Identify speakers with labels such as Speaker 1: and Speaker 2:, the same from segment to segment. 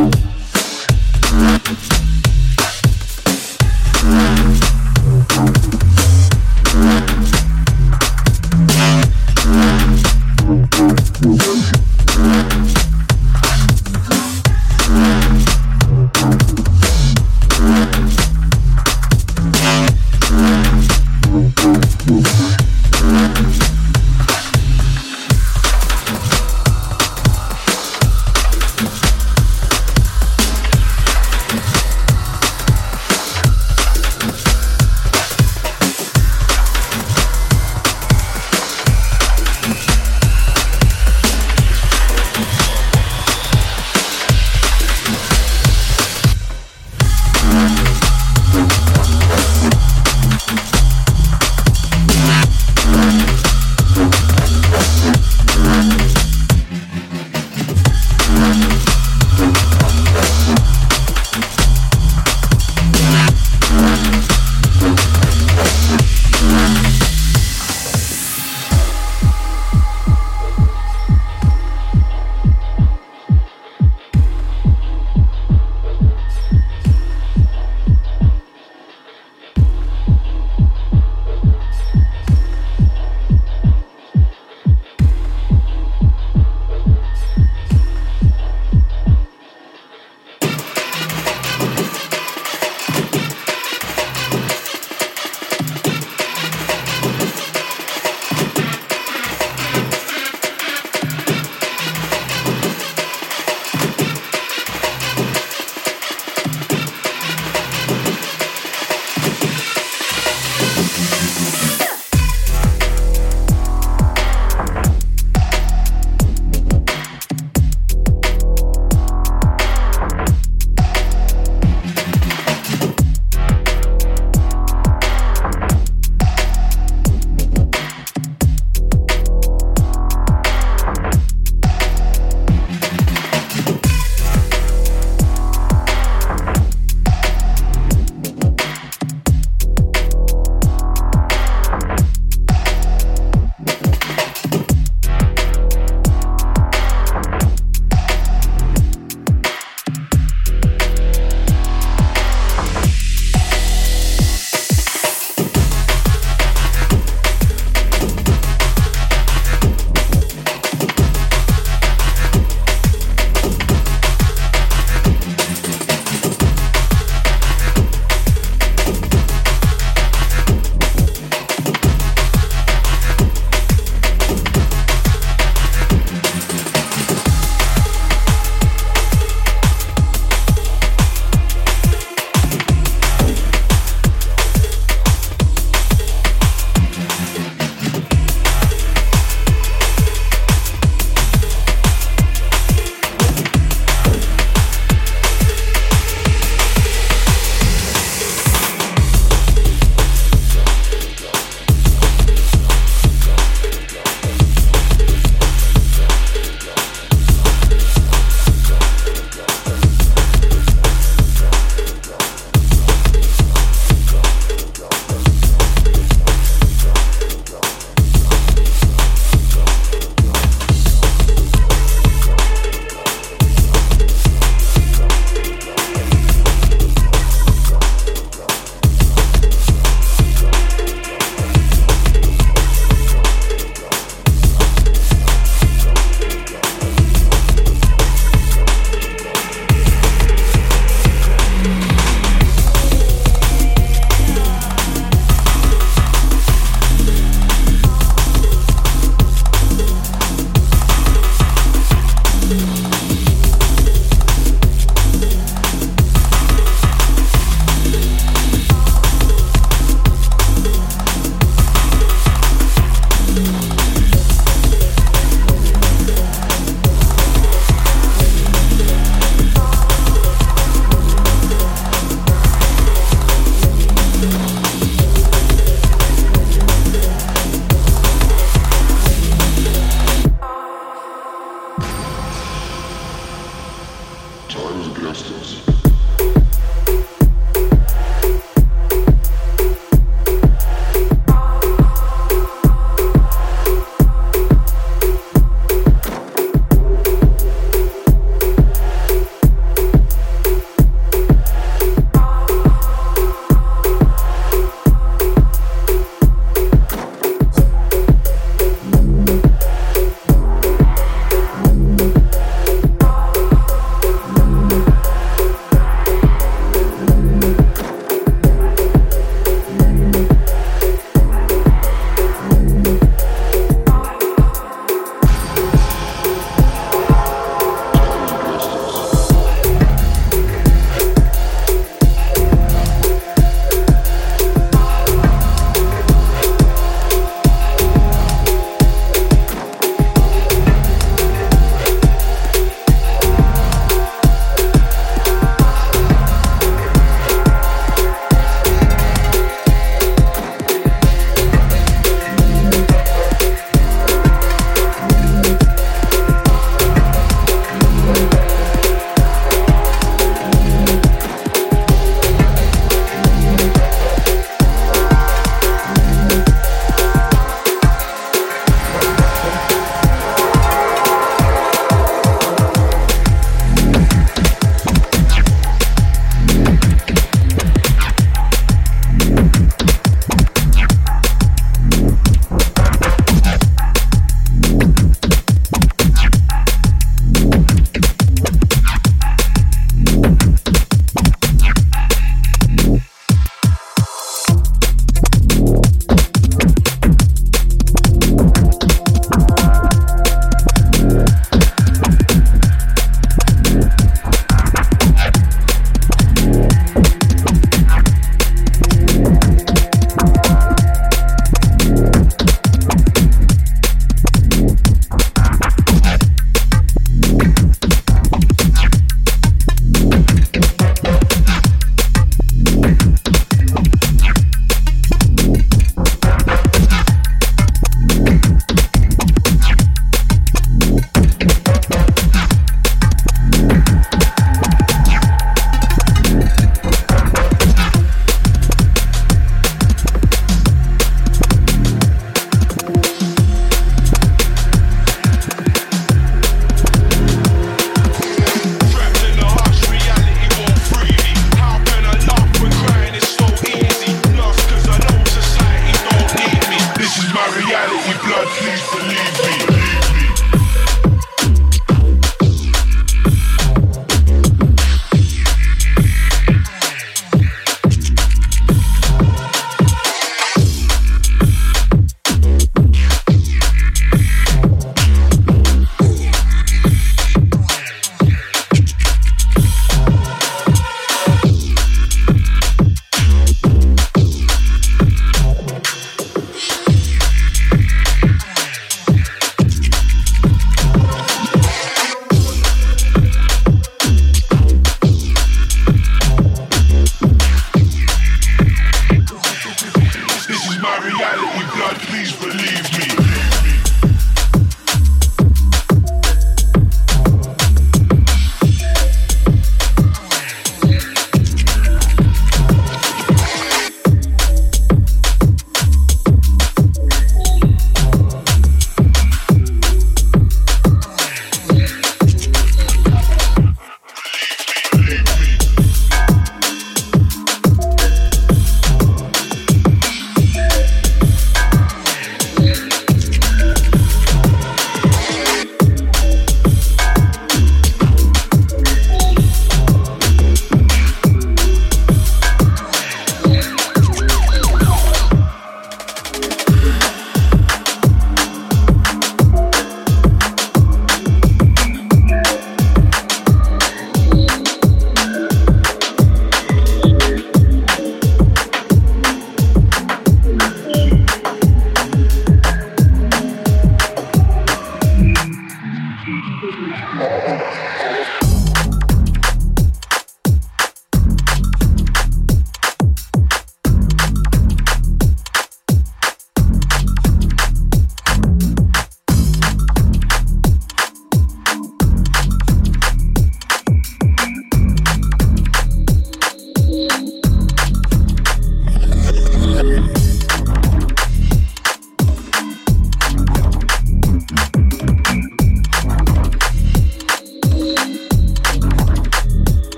Speaker 1: Thank you.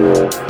Speaker 1: Brasil.